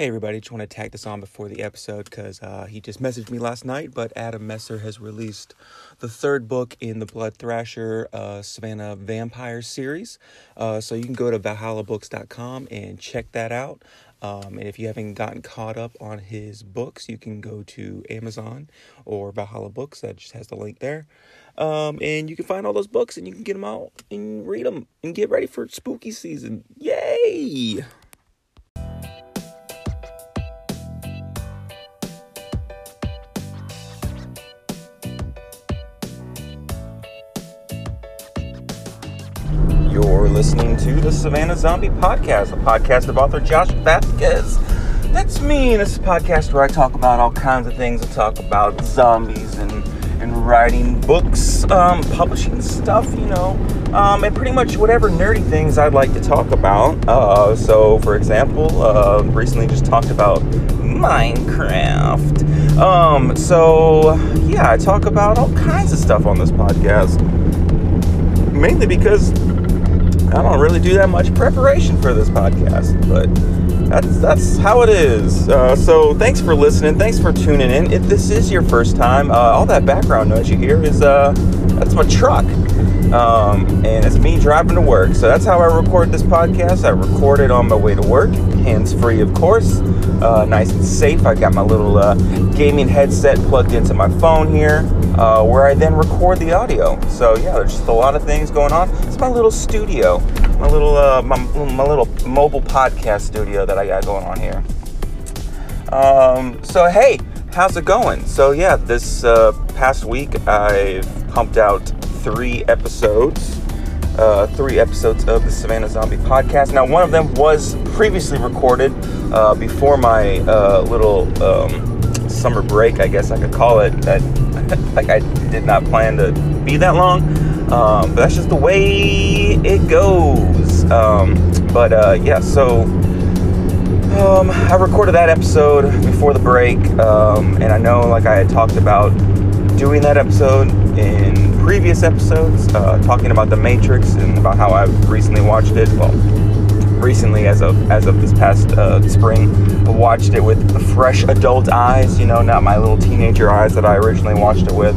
Hey everybody, just want to tag this on before the episode because uh, he just messaged me last night. But Adam Messer has released the third book in the Blood Thrasher uh, Savannah Vampire series. Uh, so you can go to ValhallaBooks.com and check that out. Um, and if you haven't gotten caught up on his books, you can go to Amazon or Valhalla Books. That just has the link there. Um, and you can find all those books and you can get them out and read them and get ready for spooky season. Yay! The Savannah Zombie Podcast, a podcast of author Josh Vasquez. That's me, and it's a podcast where I talk about all kinds of things. I talk about zombies and, and writing books, um, publishing stuff, you know, um, and pretty much whatever nerdy things I'd like to talk about. Uh, so, for example, uh, recently just talked about Minecraft. Um, so, yeah, I talk about all kinds of stuff on this podcast mainly because I don't really do that much preparation for this podcast, but that's that's how it is. Uh, so thanks for listening. Thanks for tuning in. If this is your first time, uh, all that background noise you hear is uh, that's my truck, um, and it's me driving to work. So that's how I record this podcast. I record it on my way to work, hands free, of course, uh, nice and safe. I got my little uh, gaming headset plugged into my phone here. Uh, where I then record the audio. So yeah, there's just a lot of things going on. It's my little studio, my little uh, my, my little mobile podcast studio that I got going on here. Um, so hey, how's it going? So yeah, this uh, past week I've pumped out three episodes. Uh, three episodes of the Savannah Zombie podcast. Now, one of them was previously recorded uh, before my uh, little um, summer break, I guess I could call it. That like I did not plan to be that long, um, but that's just the way it goes. Um, but uh, yeah, so um, I recorded that episode before the break, um, and I know like I had talked about doing that episode in previous episodes, uh, talking about the Matrix and about how I've recently watched it. Well, recently as of as of this past uh, spring. Watched it with fresh adult eyes, you know, not my little teenager eyes that I originally watched it with.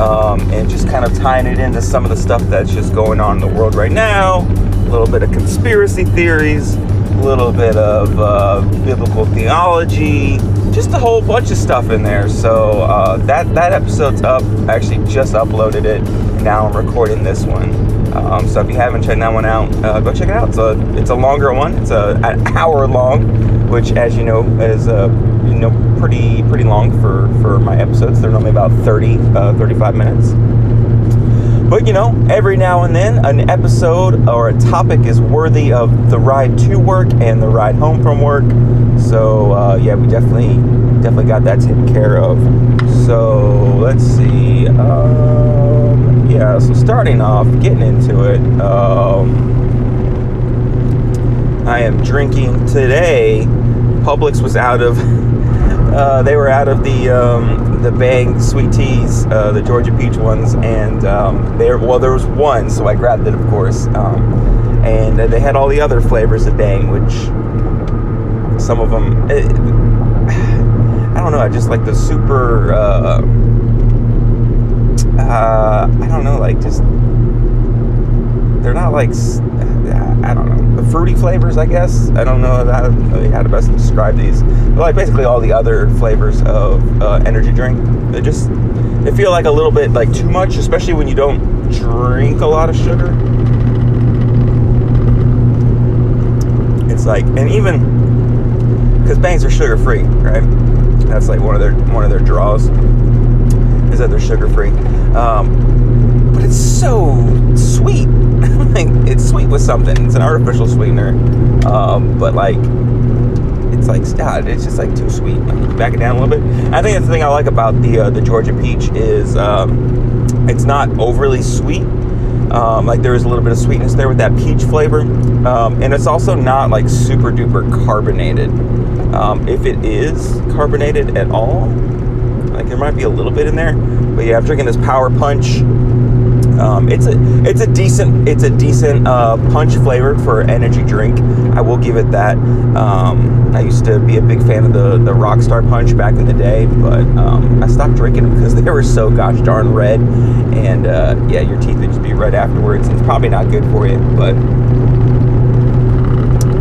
Um, and just kind of tying it into some of the stuff that's just going on in the world right now. A little bit of conspiracy theories, a little bit of uh, biblical theology, just a whole bunch of stuff in there. So uh, that that episode's up. I actually just uploaded it. Now I'm recording this one. Um, so if you haven't checked that one out, uh, go check it out. It's a it's a longer one. It's a an hour long, which, as you know, is uh, you know pretty pretty long for for my episodes. They're normally about 30 uh, 35 minutes. But you know, every now and then, an episode or a topic is worthy of the ride to work and the ride home from work. So uh, yeah, we definitely definitely got that taken care of. So let's see. Um, yeah, so starting off, getting into it. Um, I am drinking today. Publix was out of. Uh, they were out of the um, the Bang sweet teas, uh, the Georgia peach ones, and um, there well there was one, so I grabbed it, of course. Um, and they had all the other flavors of Bang, which some of them, it, I don't know, I just like the super. Uh, uh, I don't know, like just they're not like I don't know the fruity flavors. I guess I don't know how, how to best describe these. But like basically all the other flavors of uh, energy drink, they just they feel like a little bit like too much, especially when you don't drink a lot of sugar. It's like and even because bangs are sugar free, right? That's like one of their one of their draws is that they're sugar free. Um, but it's so sweet. Like it's sweet with something. It's an artificial sweetener, um, but like it's like God, it's just like too sweet. Back it down a little bit. I think that's the thing I like about the uh, the Georgia peach is um, it's not overly sweet. Um, like there is a little bit of sweetness there with that peach flavor, um, and it's also not like super duper carbonated. Um, if it is carbonated at all, like there might be a little bit in there, but yeah, I'm drinking this Power Punch Um, it's a it's a decent it's a decent uh, punch flavor for energy drink. I will give it that. Um, I used to be a big fan of the the Rockstar Punch back in the day, but um, I stopped drinking them because they were so gosh darn red, and uh, yeah, your teeth would just be red afterwards. It's probably not good for you, but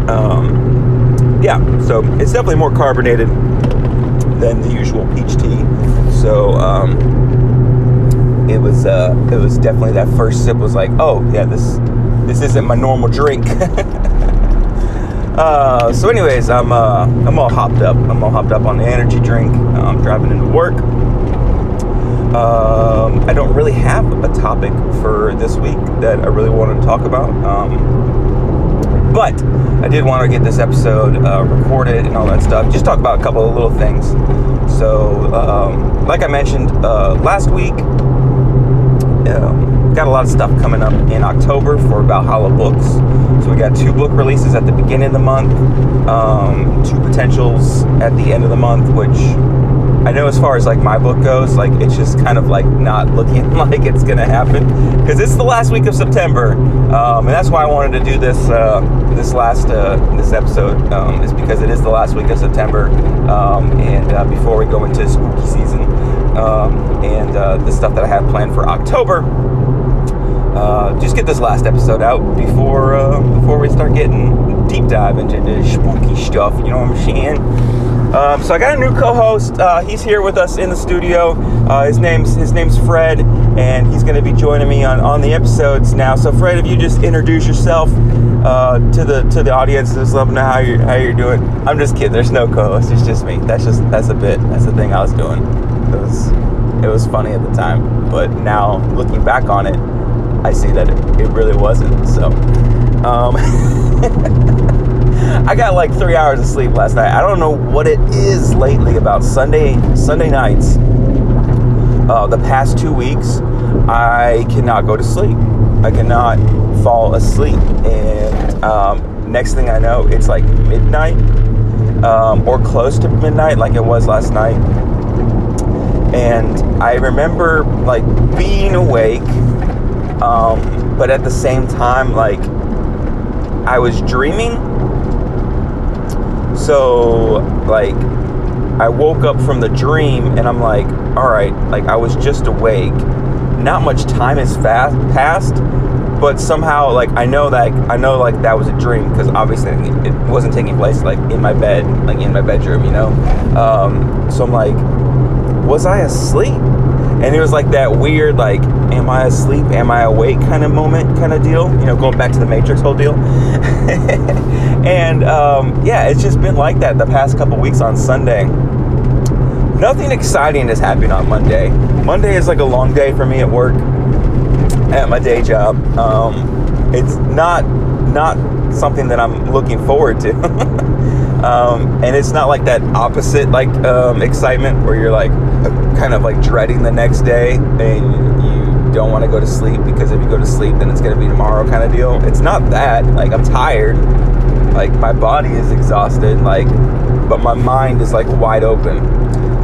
um, yeah. So it's definitely more carbonated than the usual peach tea. So um, it was uh, it was definitely that first sip was like, oh yeah, this this isn't my normal drink. uh, so, anyways, I'm uh, I'm all hopped up. I'm all hopped up on the energy drink. I'm driving into work. Um, I don't really have a topic for this week that I really wanted to talk about. Um, but I did want to get this episode uh, recorded and all that stuff. Just talk about a couple of little things. So, um, like I mentioned uh, last week, um, got a lot of stuff coming up in October for Valhalla Books. So we got two book releases at the beginning of the month, um, two potentials at the end of the month, which I know as far as like my book goes, like it's just kind of like not looking like it's gonna happen because it's the last week of September, um, and that's why I wanted to do this uh, this last uh, this episode um, is because it is the last week of September, um, and uh, before we go into spooky season um, and uh, the stuff that I have planned for October. Uh, just get this last episode out before uh, before we start getting deep dive into spooky stuff. You know what I'm saying? Um, so I got a new co-host. Uh, he's here with us in the studio. Uh, his name's his name's Fred, and he's going to be joining me on, on the episodes now. So Fred, if you just introduce yourself uh, to the to the audience, just let them know how you how you're doing. I'm just kidding. There's no co-host. It's just me. That's just that's a bit. That's the thing I was doing. It was it was funny at the time, but now looking back on it, I see that it, it really wasn't. So. Um, I got like three hours of sleep last night. I don't know what it is lately about Sunday Sunday nights. Uh, the past two weeks, I cannot go to sleep. I cannot fall asleep, and um, next thing I know, it's like midnight um, or close to midnight, like it was last night. And I remember like being awake, um, but at the same time, like I was dreaming so, like, I woke up from the dream and I'm like, all right, like, I was just awake. Not much time has fast passed, but somehow, like, I know that I know like that was a dream because obviously it wasn't taking place like in my bed, like in my bedroom, you know. Um, so I'm like, was I asleep? And it was like that weird, like, am I asleep? Am I awake kind of moment, kind of deal. You know, going back to the Matrix whole deal. and um, yeah, it's just been like that the past couple weeks on Sunday. Nothing exciting is happening on Monday. Monday is like a long day for me at work, at my day job. Um, it's not not something that I'm looking forward to. um, and it's not like that opposite like um, excitement where you're like kind of like dreading the next day and you don't want to go to sleep because if you go to sleep then it's going to be tomorrow kind of deal. It's not that. Like I'm tired. Like my body is exhausted. Like, but my mind is like wide open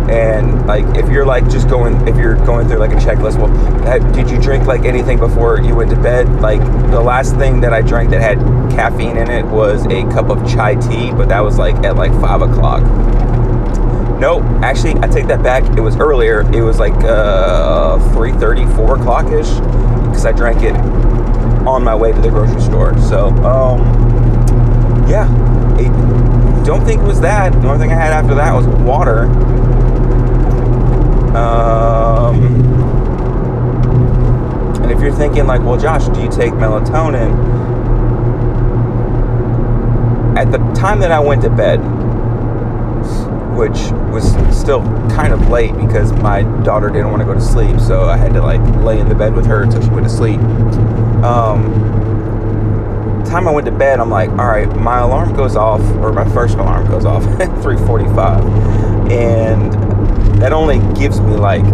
and like if you're like just going if you're going through like a checklist well did you drink like anything before you went to bed like the last thing that i drank that had caffeine in it was a cup of chai tea but that was like at like five o'clock. Nope. Actually i take that back. It was earlier. It was like uh 3 30 4 o'clock ish because i drank it on my way to the grocery store. So um yeah. It, don't think it was that. The only thing i had after that was water. Um, and if you're thinking like, well, Josh, do you take melatonin? At the time that I went to bed, which was still kind of late because my daughter didn't want to go to sleep, so I had to like lay in the bed with her until she went to sleep. Um, time I went to bed, I'm like, all right, my alarm goes off, or my first alarm goes off at 3:45, and that only gives me like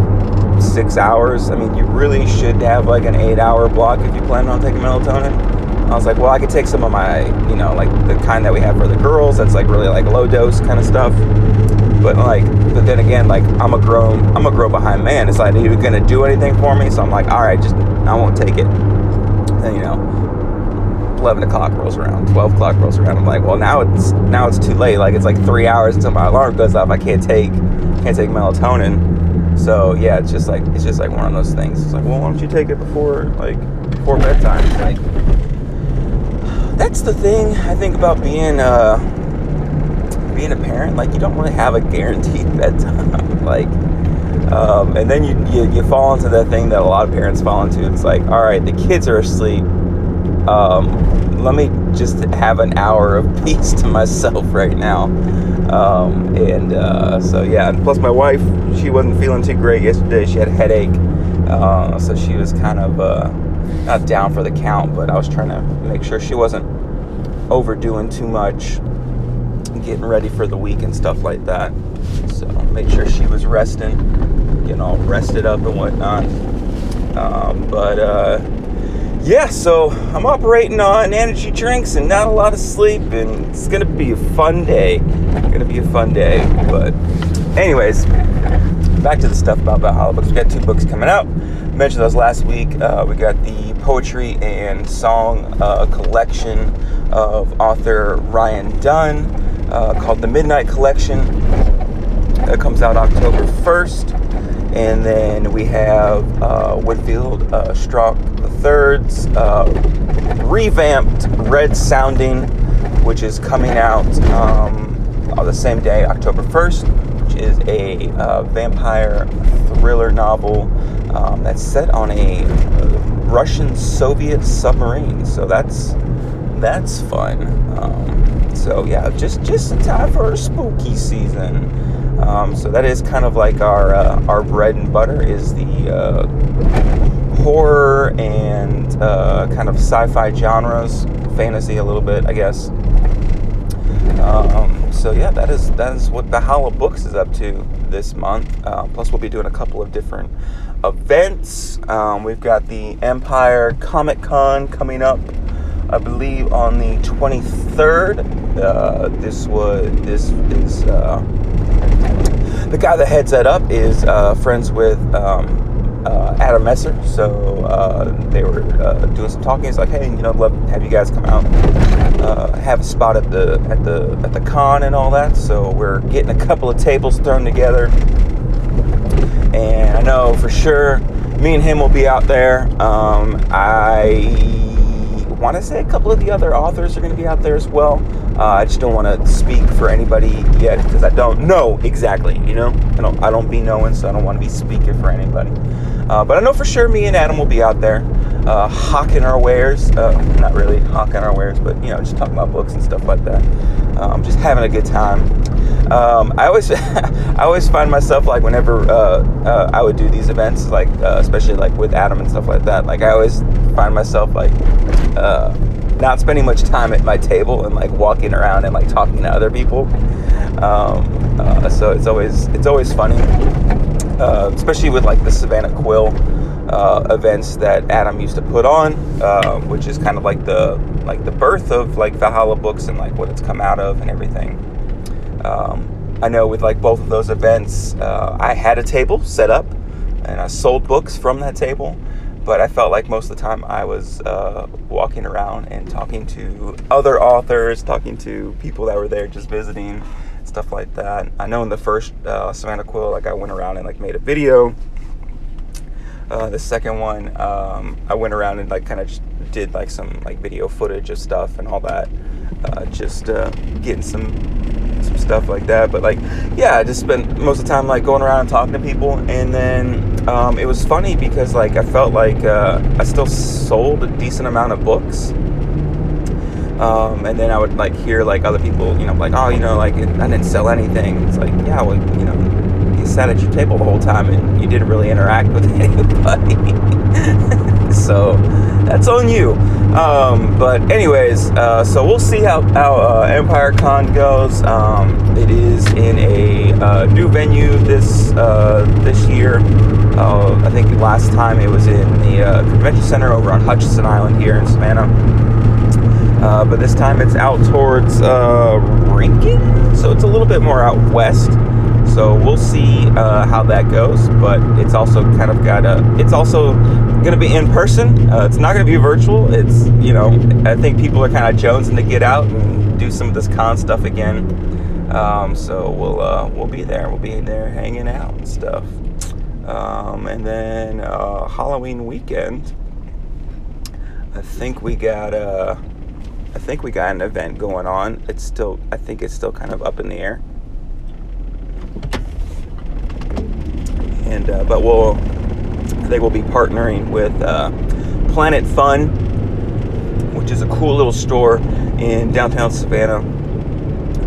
six hours. I mean, you really should have like an eight hour block if you plan on taking melatonin. I was like, well, I could take some of my, you know, like the kind that we have for the girls that's like really like low dose kind of stuff. But like, but then again, like I'm a grown, I'm a grown behind man. It's like, are you gonna do anything for me? So I'm like, all right, just I won't take it. And you know, 11 o'clock rolls around, 12 o'clock rolls around. I'm like, well, now it's now it's too late. Like it's like three hours until my alarm goes off. I can't take can't take melatonin. So yeah, it's just like it's just like one of those things. It's like, well, why don't you take it before like before bedtime? Like that's the thing I think about being uh being a parent. Like you don't really have a guaranteed bedtime. like um, and then you, you you fall into that thing that a lot of parents fall into. It's like, all right, the kids are asleep um, let me just have an hour of peace to myself right now. Um, and uh, so yeah, and plus my wife, she wasn't feeling too great yesterday. She had a headache, uh, so she was kind of uh, not down for the count. But I was trying to make sure she wasn't overdoing too much, getting ready for the week and stuff like that. So make sure she was resting, getting all rested up and whatnot. Um, but uh, yeah, so I'm operating on energy drinks and not a lot of sleep, and it's gonna be a fun day. gonna be a fun day. But, anyways, back to the stuff about Valhalla books. We got two books coming out. Mentioned those last week. Uh, we got the poetry and song uh, collection of author Ryan Dunn uh, called the Midnight Collection. That comes out October 1st. And then we have uh, Winfield uh, Strock III's revamped Red Sounding, which is coming out um, on the same day, October 1st, which is a uh, vampire thriller novel um, that's set on a Russian Soviet submarine. So that's that's fun. Um, so yeah, just just in time for spooky season. Um, so that is kind of like our uh, our bread and butter is the uh, horror and uh, kind of sci-fi genres, fantasy a little bit, I guess. Um, so yeah, that is that is what Valhalla Books is up to this month. Uh, plus, we'll be doing a couple of different events. Um, we've got the Empire Comic Con coming up, I believe, on the 23rd. Uh, this was this is uh, the guy that heads that up is uh, friends with um, uh, Adam Messer. So uh, they were uh, doing some talking. It's like, hey, you know, love to have you guys come out, have a spot at the at the at the con and all that. So we're getting a couple of tables thrown together, and I know for sure me and him will be out there. Um, I want to say a couple of the other authors are going to be out there as well. Uh, I just don't want to speak for anybody yet because I don't know exactly. You know, I don't I don't be knowing, so I don't want to be speaking for anybody. Uh, but I know for sure me and Adam will be out there uh, hawking our wares. Uh, not really hawking our wares, but you know, just talking about books and stuff like that. Um, just having a good time. Um, I always, I always find myself like whenever uh, uh, I would do these events, like uh, especially like with Adam and stuff like that. Like I always find myself like uh, not spending much time at my table and like walking around and like talking to other people. Um, uh, so it's always it's always funny, uh, especially with like the Savannah Quill uh, events that Adam used to put on, uh, which is kind of like the like the birth of like Valhalla books and like what it's come out of and everything. Um, I know with like both of those events, uh, I had a table set up and I sold books from that table but I felt like most of the time I was uh, walking around and talking to other authors, talking to people that were there just visiting, stuff like that. I know in the first uh, Savannah Quill, like I went around and like made a video. Uh, the second one, um, I went around and like kind of did like some like video footage of stuff and all that, uh, just uh, getting some some stuff like that. But like, yeah, I just spent most of the time like going around and talking to people, and then um, it was funny because like I felt like uh, I still sold a decent amount of books. Um, and then I would like hear like other people, you know, like, oh, you know, like I didn't sell anything. It's like, yeah, well, you know, you sat at your table the whole time and you didn't really interact with anybody. so that's on you. Um, but anyways, uh, so we'll see how, how uh, Empire Con goes. Um, it is in a uh, new venue this uh, this year. Uh, I think last time it was in the uh, convention center over on Hutchinson Island here in Savannah. but this time it's out towards Rincon, so it's a little bit more out west. So we'll see how that goes. But it's also kind of got a. It's also going to be in person. Uh, it's not going to be virtual. It's you know I think people are kind of jonesing to get out and do some of this con stuff again. Um, so we'll uh, we'll be there. We'll be there hanging out and stuff. Um, and then uh, Halloween weekend, I think we got a. Uh, I think we got an event going on. It's still, I think it's still kind of up in the air. And uh, but we'll, they will be partnering with uh, Planet Fun, which is a cool little store in downtown Savannah.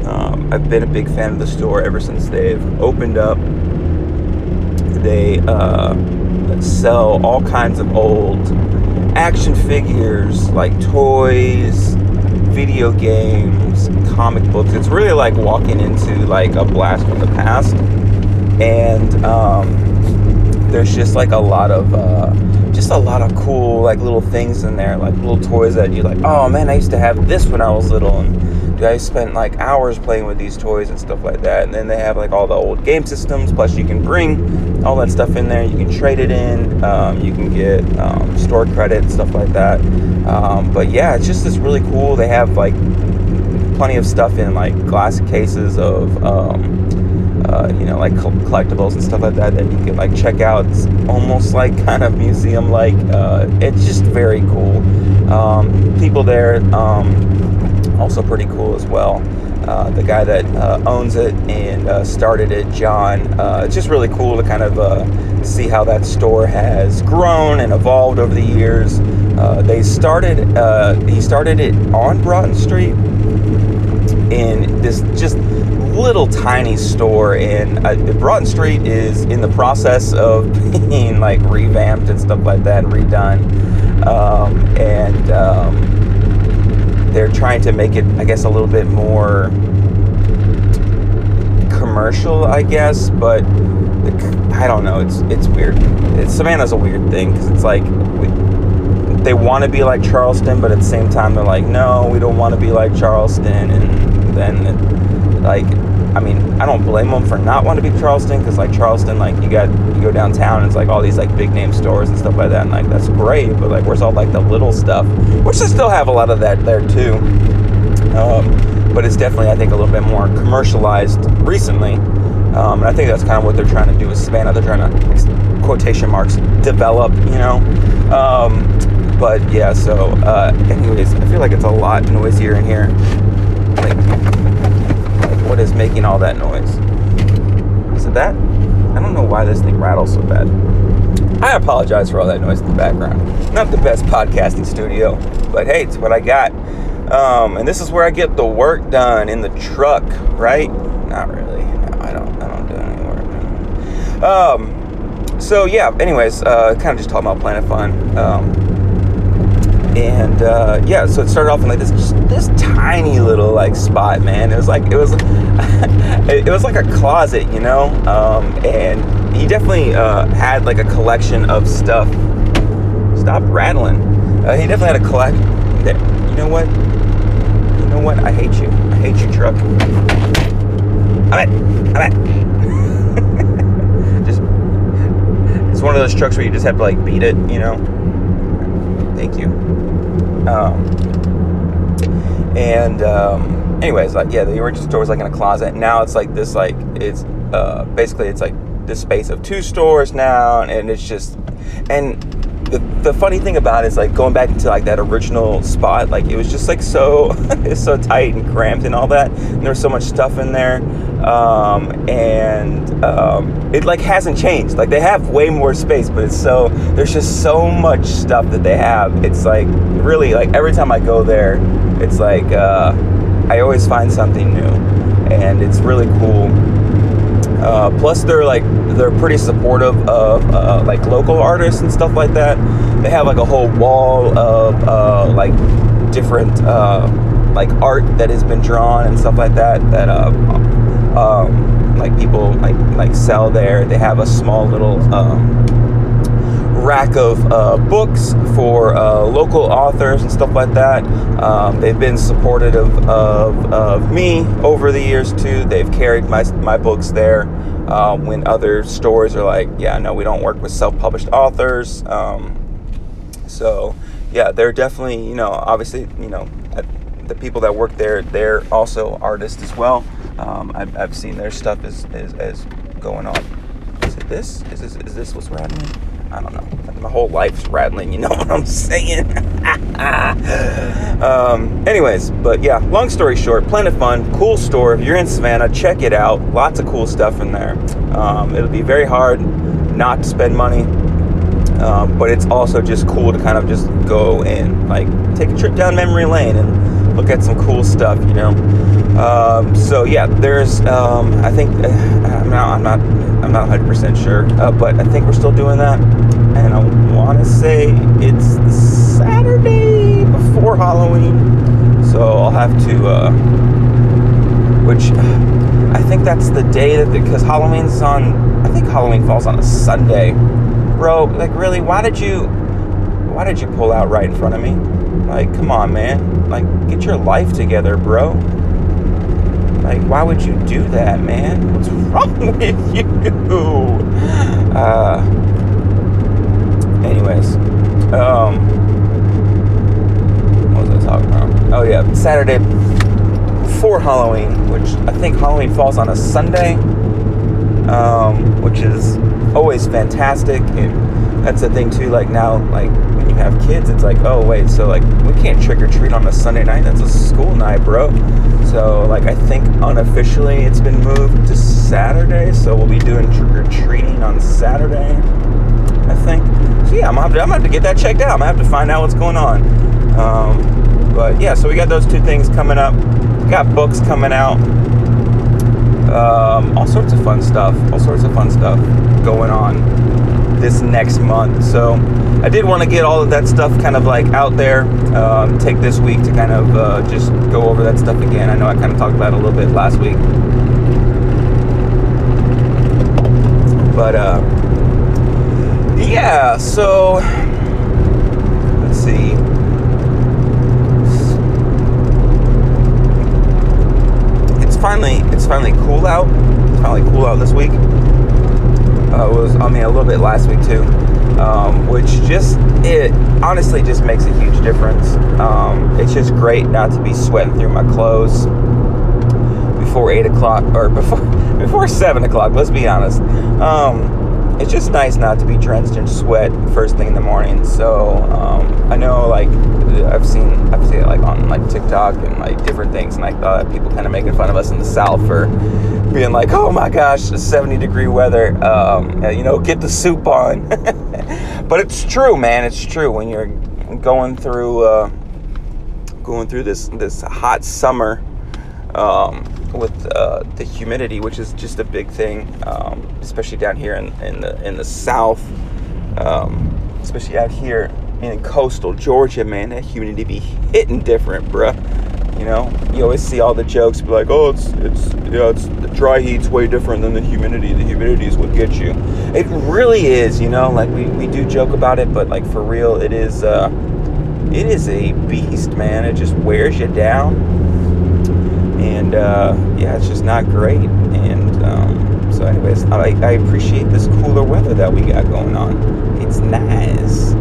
Um, I've been a big fan of the store ever since they've opened up. They uh, sell all kinds of old action figures, like toys, video games, comic books. It's really like walking into like a blast from the past, and um, there's just like a lot of uh, just a lot of cool like little things in there, like little toys that you're like. Oh man, I used to have this when I was little, and I spent like hours playing with these toys and stuff like that. And then they have like all the old game systems. Plus, you can bring all that stuff in there. You can trade it in. Um, you can get um, store credit stuff like that. Um, but yeah, it's just this really cool. They have like plenty of stuff in like glass cases of um, uh, you know like collectibles and stuff like that that you can like check out. It's almost like kind of museum like. Uh, it's just very cool. Um, people there um, also pretty cool as well. Uh, the guy that uh, owns it and uh, started it, John. Uh, it's just really cool to kind of see how that store has grown and evolved over the years. They started, he started it on Broughton Street in this just little tiny store in Broughton Street is in the process of being like revamped and stuff like that and redone. Um, and um, they're trying to make it, I guess, a little bit more commercial, I guess. But I don't know. It's it's weird. It's, Savannah's a weird thing because it's like we, they want to be like Charleston, but at the same time they're like, no, we don't want to be like Charleston, and then it, like I mean, I don't blame them for not wanting to be Charleston because like Charleston, like you got you go downtown and it's like all these like big name stores and stuff like that, and like that's great. But like, where's all like the little stuff? Which they still have a lot of that there too. Um, but it's definitely I think a little bit more commercialized recently, um, and I think that's kind of what they're trying to do with Savannah. They're trying to quotation marks develop, you know. Um, but yeah, so uh, anyways, I feel like it's a lot noisier in here. Like what is making all that noise? Is it that? I don't know why this thing rattles so bad. I apologize for all that noise in the background. Not the best podcasting studio, but hey, it's what I got. Um, and this is where I get the work done in the truck, right? Not really. No, I don't. I don't do any work. Um, so yeah. Anyways, uh, kind of just talking about Planet Fun. Um, and uh, yeah, so it started off in like this this tiny little like spot, man. It was like it was it was like a closet, you know. Um, and he definitely uh, had like a collection of stuff. Stop rattling. Uh, he definitely had a collect. You know what? You know what? I hate you. I hate you, truck. I'm at. I'm at. just it's one of those trucks where you just have to like beat it, you know. Thank you. Um, and um, anyways, like yeah, the original store was like in a closet. Now it's like this, like it's uh, basically it's like this space of two stores now, and it's just and the, the funny thing about it is like going back into like that original spot like it was just like so it's so tight and cramped and all that and there was so much stuff in there um, and um, it like hasn't changed. Like they have way more space, but it's so there's just so much stuff that they have. It's like really like every time I go there, it's like uh, I always find something new, and it's really cool. Uh, plus, they're like they're pretty supportive of uh, like local artists and stuff like that. They have like a whole wall of uh, like different uh, like art that has been drawn and stuff like that that uh, um, like people like like sell there. They have a small little um, rack of uh, books for uh, local authors and stuff like that. Um, they've been supportive of, of, of, me over the years too. They've carried my, my books there. Um, when other stores are like, yeah, no, we don't work with self-published authors. Um, so yeah, they're definitely, you know, obviously, you know, the people that work there, they're also artists as well. Um, I've, I've seen their stuff as, as going on. Is it this? Is this, is this what's rattling? I don't know. My whole life's rattling, you know what I'm saying? um, anyways, but yeah, long story short, Planet Fun, cool store. If you're in Savannah, check it out. Lots of cool stuff in there. Um, it'll be very hard not to spend money um, but it's also just cool to kind of just go and like take a trip down memory lane and look at some cool stuff, you know. Um, so yeah, there's um, I think uh, I'm not I'm not I'm not 100 percent sure, uh, but I think we're still doing that, and I want to say it's Saturday before Halloween, so I'll have to. Uh, which I think that's the day that because Halloween's on. I think Halloween falls on a Sunday bro, like really, why did you why did you pull out right in front of me? Like, come on, man. Like, get your life together, bro. Like, why would you do that, man? What's wrong with you? Uh, anyways, um, what was I talking about? Oh yeah, Saturday before Halloween, which I think Halloween falls on a Sunday, um, which is always fantastic. And that's the thing too. Like now, like when you have kids, it's like, oh wait, so like we can't trick or treat on a Sunday night. That's a school night, bro. So like I think unofficially it's been moved to Saturday. So we'll be doing trick or treating on Saturday. I think. So yeah, I'm gonna, to, I'm gonna have to get that checked out. I'm gonna have to find out what's going on. Um, but yeah, so we got those two things coming up. Got books coming out um, all sorts of fun stuff, all sorts of fun stuff going on this next month. So I did want to get all of that stuff kind of like out there. Um, take this week to kind of uh, just go over that stuff again. I know I kind of talked about it a little bit last week, but uh, yeah. So let's see. It's finally it's finally cool out. It's finally cool out this week. Uh, was I mean a little bit last week too, um, which just it honestly just makes a huge difference. Um, it's just great not to be sweating through my clothes before eight o'clock or before before seven o'clock. Let's be honest. Um, it's just nice not to be drenched in sweat first thing in the morning. So um, I know, like, I've seen I've seen it like on like TikTok and like different things, and I thought people kind of making fun of us in the South for being like, "Oh my gosh, 70 degree weather." Um, you know, get the soup on. but it's true, man. It's true when you're going through uh, going through this this hot summer. Um, with uh, the humidity, which is just a big thing, um, especially down here in, in, the in the south, um, especially out here in coastal Georgia. Man, that humidity be hitting different, bruh. You know, you always see all the jokes, be like, "Oh, it's it's yeah, it's the dry heat's way different than the humidity. The humidity is what gets you." It really is, you know. Like we, we do joke about it, but like for real, it is uh, it is a beast, man. It just wears you down and uh, yeah, it's just not great. And um, so, anyways, I, I, appreciate this cooler weather that we got going on. It's nice.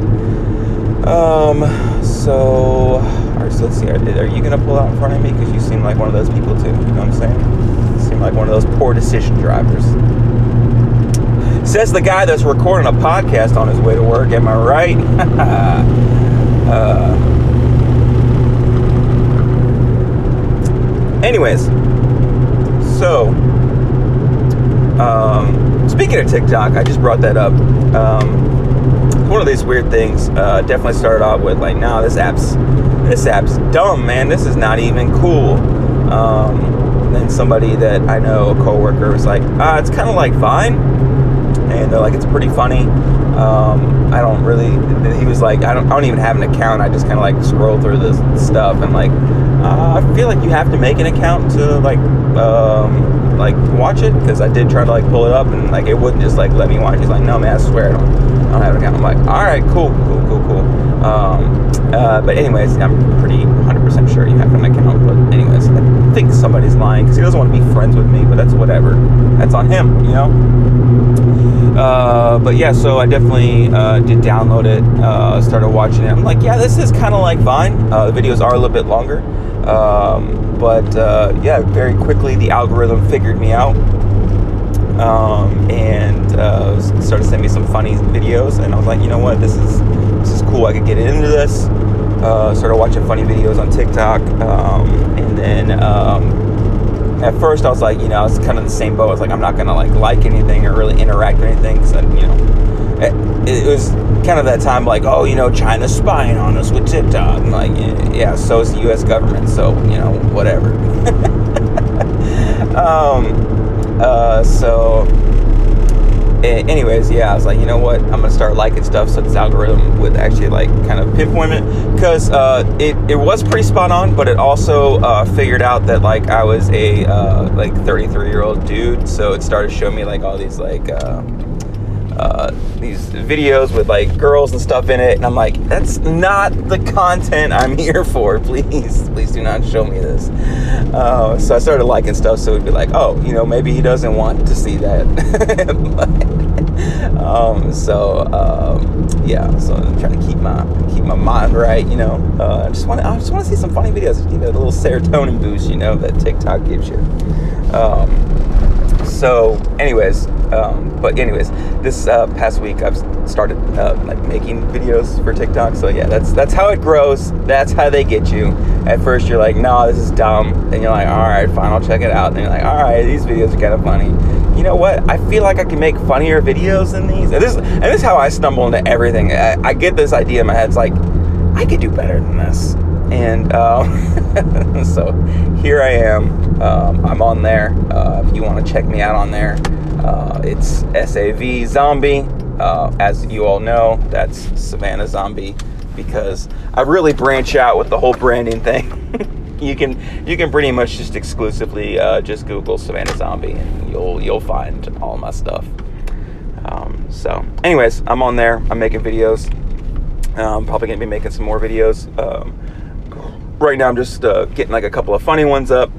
Um, so, all right, so let's see. Are, are you gonna pull out in front of me? Because you seem like one of those people too. You know what I'm saying? You seem like one of those poor decision drivers. Says the guy that's recording a podcast on his way to work. Am I right? uh, Anyways, so um, speaking of TikTok, I just brought that up. Um, one of these weird things. Uh, definitely started off with like, no, this app's this app's dumb, man. This is not even cool. Um, then somebody that I know, a coworker, was like, ah, it's kind of like Vine, and they're like, it's pretty funny. Um, I don't really. He was like, I don't, I don't even have an account. I just kind of like scroll through this stuff and like uh, I feel like you have to make an account to like um, like watch it because I did try to like pull it up and like it wouldn't just like let me watch. He's like, no man, I swear I don't, I don't have an account. I'm like, all right, cool, cool, cool, cool. Um, uh, but anyways, I'm pretty 100% sure you have an account, but anyways, I think somebody's lying because he doesn't want to be friends with me, but that's whatever. That's on him, you know. Uh, but yeah, so I definitely uh, did download it, uh, started watching it. I'm like, yeah, this is kind of like Vine. Uh, the videos are a little bit longer, um, but uh, yeah, very quickly the algorithm figured me out um, and uh, started sending me some funny videos. And I was like, you know what, this is this is cool. I could get into this. Uh, started watching funny videos on TikTok, um, and then um, at first I was like, you know, I was kind of the same boat. I was like, I'm not gonna like like anything or really interact with anything because you know, it, was kind of that time like, oh, you know, China's spying on us with TikTok. And like, yeah, so is the U.S. government. So you know, whatever. um, uh, so, anyways, yeah, I was like, you know what? I'm gonna start liking stuff so this algorithm would actually like kind of pinpoint it because uh, it it was pretty spot on, but it also uh, figured out that like I was a uh, like 33 year old dude, so it started showing me like all these like. Uh, uh, these videos with like girls and stuff in it, and I'm like, that's not the content I'm here for. Please, please do not show me this. Uh, so I started liking stuff, so it'd be like, oh, you know, maybe he doesn't want to see that. but, um, so um, yeah, so I'm trying to keep my keep my mind right. You know, uh, I just want I just want to see some funny videos. You know, the little serotonin boost. You know that TikTok gives you. Um, so, anyways, um, but anyways, this uh, past week I've started uh, like making videos for TikTok. So yeah, that's that's how it grows. That's how they get you. At first you're like, no, this is dumb. Then you're like, all right, fine, I'll check it out. And you're like, all right, these videos are kind of funny. You know what? I feel like I can make funnier videos than these. And this and this is how I stumble into everything. I, I get this idea in my head. It's like I could do better than this. And um, so here I am. Um, I'm on there. Uh, if you want to check me out on there, uh, it's SAV Zombie. Uh, as you all know, that's Savannah Zombie because I really branch out with the whole branding thing. you can you can pretty much just exclusively uh, just Google Savannah Zombie and you'll you'll find all my stuff. Um, so, anyways, I'm on there. I'm making videos. I'm um, probably gonna be making some more videos. Um, right now I'm just uh, getting like a couple of funny ones up,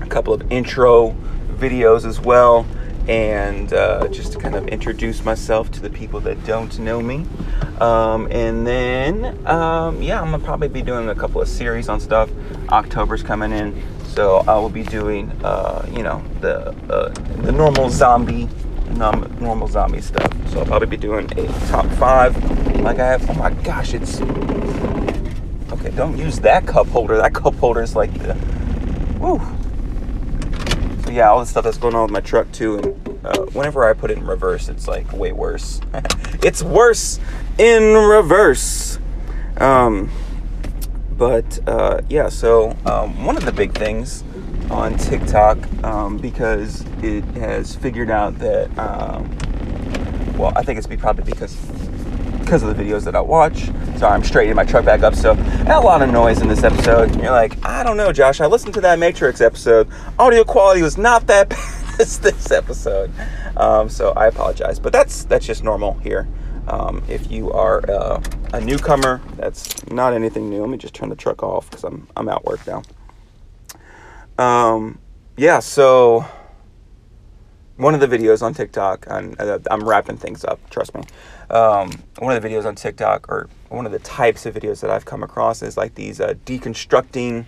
a couple of intro videos as well, and uh, just to kind of introduce myself to the people that don't know me. Um, and then, um, yeah, I'm gonna probably be doing a couple of series on stuff. October's coming in, so I will be doing, uh, you know, the uh, the normal zombie normal zombie stuff. So I'll probably be doing a top five. Like I have, oh my gosh, it's Okay, don't use that cup holder. That cup holder is like the. Woo. Yeah, all the stuff that's going on with my truck too, and uh, whenever I put it in reverse, it's like way worse. it's worse in reverse. Um, but uh, yeah, so um, one of the big things on TikTok um, because it has figured out that, um, well, I think it's probably because because of the videos that I watch. Sorry, I'm straightening my truck back up, so a lot of noise in this episode. You're like, I don't know, Josh. I listened to that Matrix episode. Audio quality was not that bad as this episode, um, so I apologize. But that's that's just normal here. Um, if you are uh, a newcomer, that's not anything new. Let me just turn the truck off because I'm I'm at work now. Um, yeah, so one of the videos on TikTok, and uh, I'm wrapping things up, trust me. Um, one of the videos on TikTok, or one of the types of videos that I've come across, is like these uh, deconstructing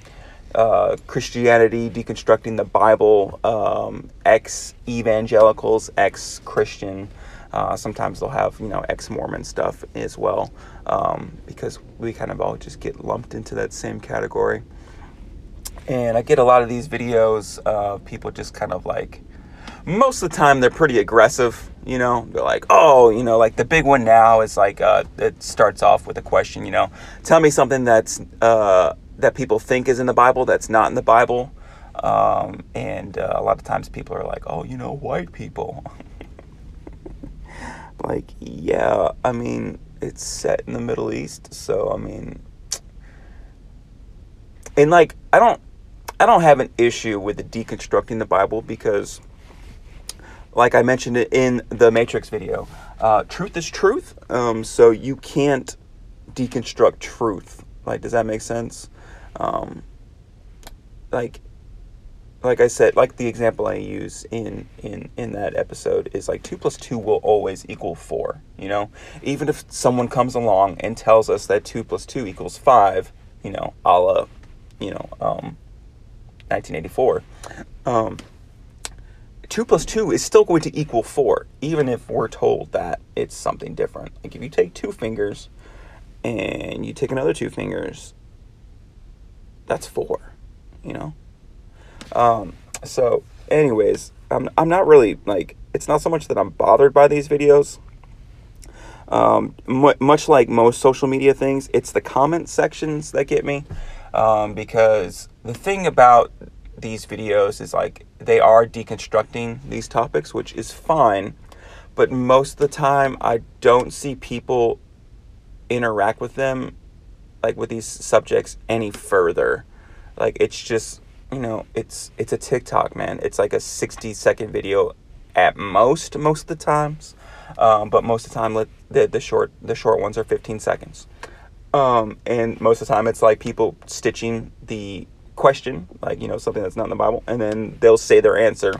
uh, Christianity, deconstructing the Bible, um, ex evangelicals, ex Christian. Uh, sometimes they'll have, you know, ex Mormon stuff as well, um, because we kind of all just get lumped into that same category. And I get a lot of these videos of people just kind of like, most of the time they're pretty aggressive you know they're like oh you know like the big one now is like uh, it starts off with a question you know tell me something that's uh, that people think is in the bible that's not in the bible. Um, and uh, a lot of times people are like oh you know white people. Like yeah i mean it's set in the middle east so i mean and like i don't i don't have an issue with the deconstructing the bible because like I mentioned it in the Matrix video, uh, truth is truth. Um, so you can't deconstruct truth. Like, does that make sense? Um, like like I said, like the example I use in in in that episode is like two plus two will always equal four. You know, even if someone comes along and tells us that two plus two equals five, you know, a la, you know, um, 1984. Um, two plus two is still going to equal four, even if we're told that it's something different. Like if you take two fingers and you take another two fingers, that's four. You know. Um, so, anyways, I'm, I'm not really like, it's not so much that I'm bothered by these videos. Um, m- much like most social media things, it's the comment sections that get me. Um, because the thing about these videos is like they are deconstructing these topics, which is fine. But most of the time, I don't see people interact with them, like with these subjects, any further. Like it's just you know, it's it's a TikTok, man. It's like a 60 second video at most most of the times. Um, but most of the time the, the short the short ones are 15 seconds. Um, and most of the time it's like people stitching the question, like, you know, something that's not in the Bible, and then they'll say their answer.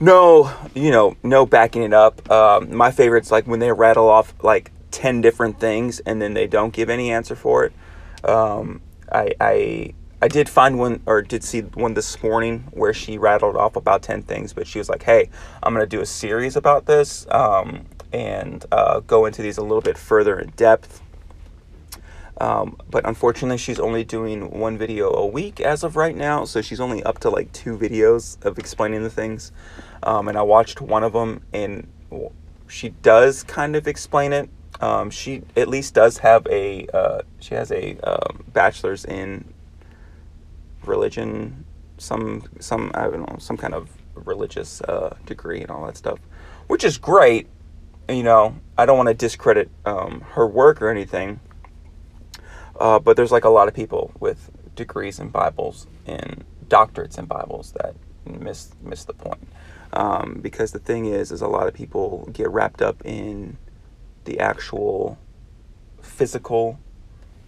No, you know, no backing it up. Um, my favorite's like when they rattle off like 10 different things and then they don't give any answer for it. Um, I, I I did find one or did see one this morning where she rattled off about 10 things, but she was like, hey, I'm going to do a series about this um, and uh, go into these a little bit further in depth. Um, but unfortunately, she's only doing one video a week as of right now, so she's only up to like two videos of explaining the things. Um, and I watched one of them, and she does kind of explain it. Um, she at least does have a uh, she has a um, bachelor's in religion, some some I don't know some kind of religious uh, degree and all that stuff, which is great. You know, I don't want to discredit um, her work or anything, uh, but there's like a lot of people with degrees in Bibles and doctorates in Bibles that miss miss the point. Um, because the thing is, is a lot of people get wrapped up in the actual physical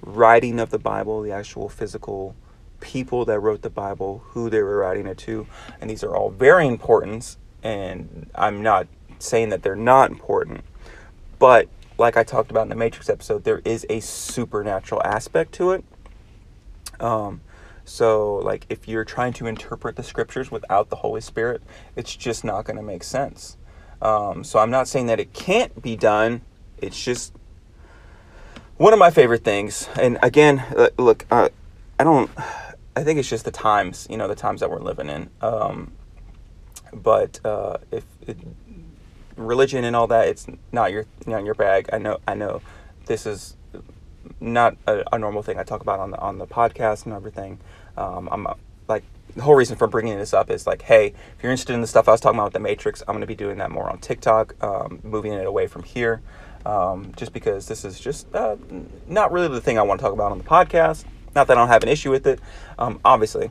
writing of the Bible, the actual physical people that wrote the Bible, who they were writing it to, and these are all very important. And I'm not saying that they're not important, but like I talked about in the Matrix episode, there is a supernatural aspect to it. Um, so, like, if you're trying to interpret the scriptures without the Holy Spirit, it's just not going to make sense. Um, so, I'm not saying that it can't be done. It's just one of my favorite things. And again, uh, look, uh, I don't. I think it's just the times, you know, the times that we're living in. Um, but uh, if it, religion and all that, it's not your not your bag. I know. I know. This is not a, a normal thing I talk about on the on the podcast and everything. Um, I'm like the whole reason for bringing this up is like, hey, if you're interested in the stuff I was talking about with the Matrix, I'm going to be doing that more on TikTok, um, moving it away from here, um, just because this is just uh, not really the thing I want to talk about on the podcast. Not that I don't have an issue with it, um, obviously.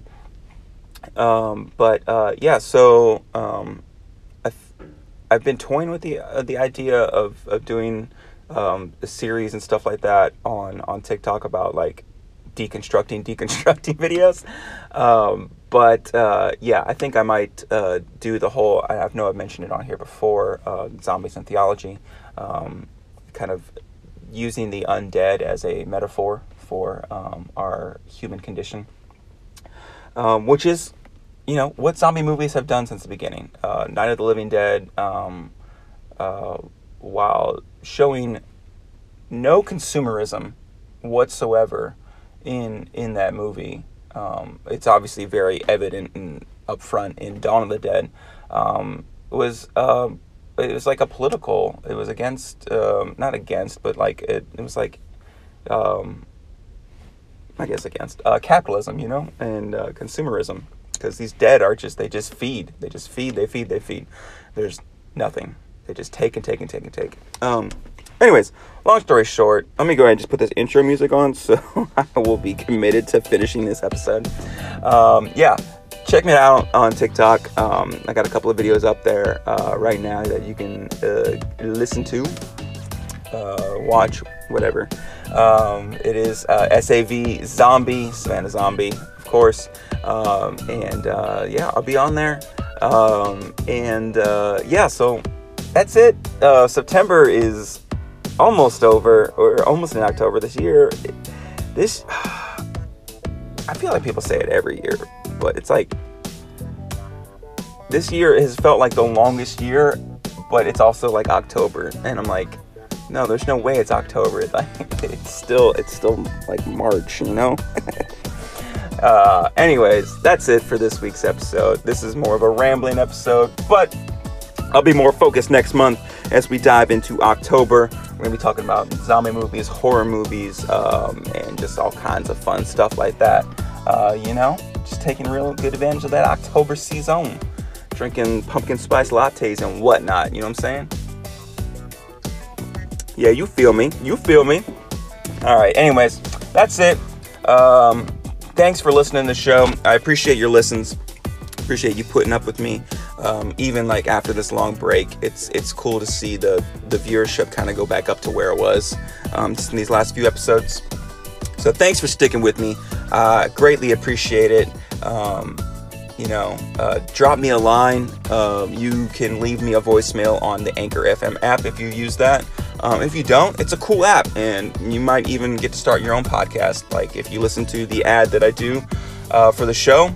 Um, but uh, yeah, so um, I've been toying with the uh, the idea of, of doing um, a series and stuff like that on on TikTok about like deconstructing deconstructing videos. Um, but uh, yeah, I think I might uh, do the whole. I know I've mentioned it on here before. Uh, zombies and theology, um, kind of using the undead as a metaphor for um, our human condition, um, which is, you know, what zombie movies have done since the beginning. Uh, Night of the Living Dead, um, uh, while showing no consumerism whatsoever in in that movie, um, it's obviously very evident and upfront in Dawn of the Dead. Um, was uh, it was like a political. It was against, um, not against, but like it, it was like um, I guess against uh, capitalism, you know, and uh, consumerism, because these dead just they just feed, they just feed, they feed, they feed. There's nothing. They just take and take and take and take. Um, anyways, long story short, let me go ahead and just put this intro music on, so I will be committed to finishing this episode. Um, yeah, check me out on TikTok. Um, I got a couple of videos up there uh, right now that you can uh, listen to, uh, watch, whatever. Um, it is uh, SAV Zombie, Savannah Zombie, course. Um, and uh, yeah, I'll be on there. Um, and uh, yeah, so that's it. Uh, September is almost over, or almost in October this year. This, I feel like people say it every year, but it's like this year has felt like the longest year, but it's also like October, and I'm like, no, there's no way it's October. Like it's still, it's still like March, you know. uh, anyways, that's it for this week's episode. This is more of a rambling episode, but I'll be more focused next month as we dive into October. We're gonna be talking about zombie movies, horror movies, um, and just all kinds of fun stuff like that. Uh, you know, just taking real good advantage of that October season drinking pumpkin spice lattes and whatnot. You know what I'm saying? Yeah, you feel me. You feel me. All right. Anyways, that's it. Um, thanks for listening to the show. I appreciate your listens. Appreciate you putting up with me. Um, even like after this long break, it's it's cool to see the the viewership kind of go back up to where it was um, just in these last few episodes. So thanks for sticking with me. Uh, greatly appreciate it. Um, you know, uh, drop me a line. Um, you can leave me a voicemail on the Anchor FM app if you use that. Um, if you don't, it's a cool app, and you might even get to start your own podcast. Like if you listen to the ad that I do uh, for the show.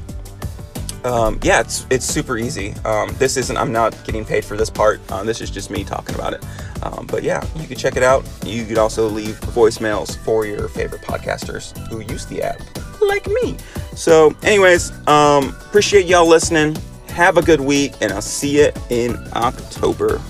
Um, yeah, it's it's super easy. Um, this isn't. I'm not getting paid for this part. Um, this is just me talking about it. Um, but yeah, you can check it out. You could also leave voicemails for your favorite podcasters who use the app, like me. So, anyways, um, appreciate y'all listening. Have a good week, and I'll see you in October.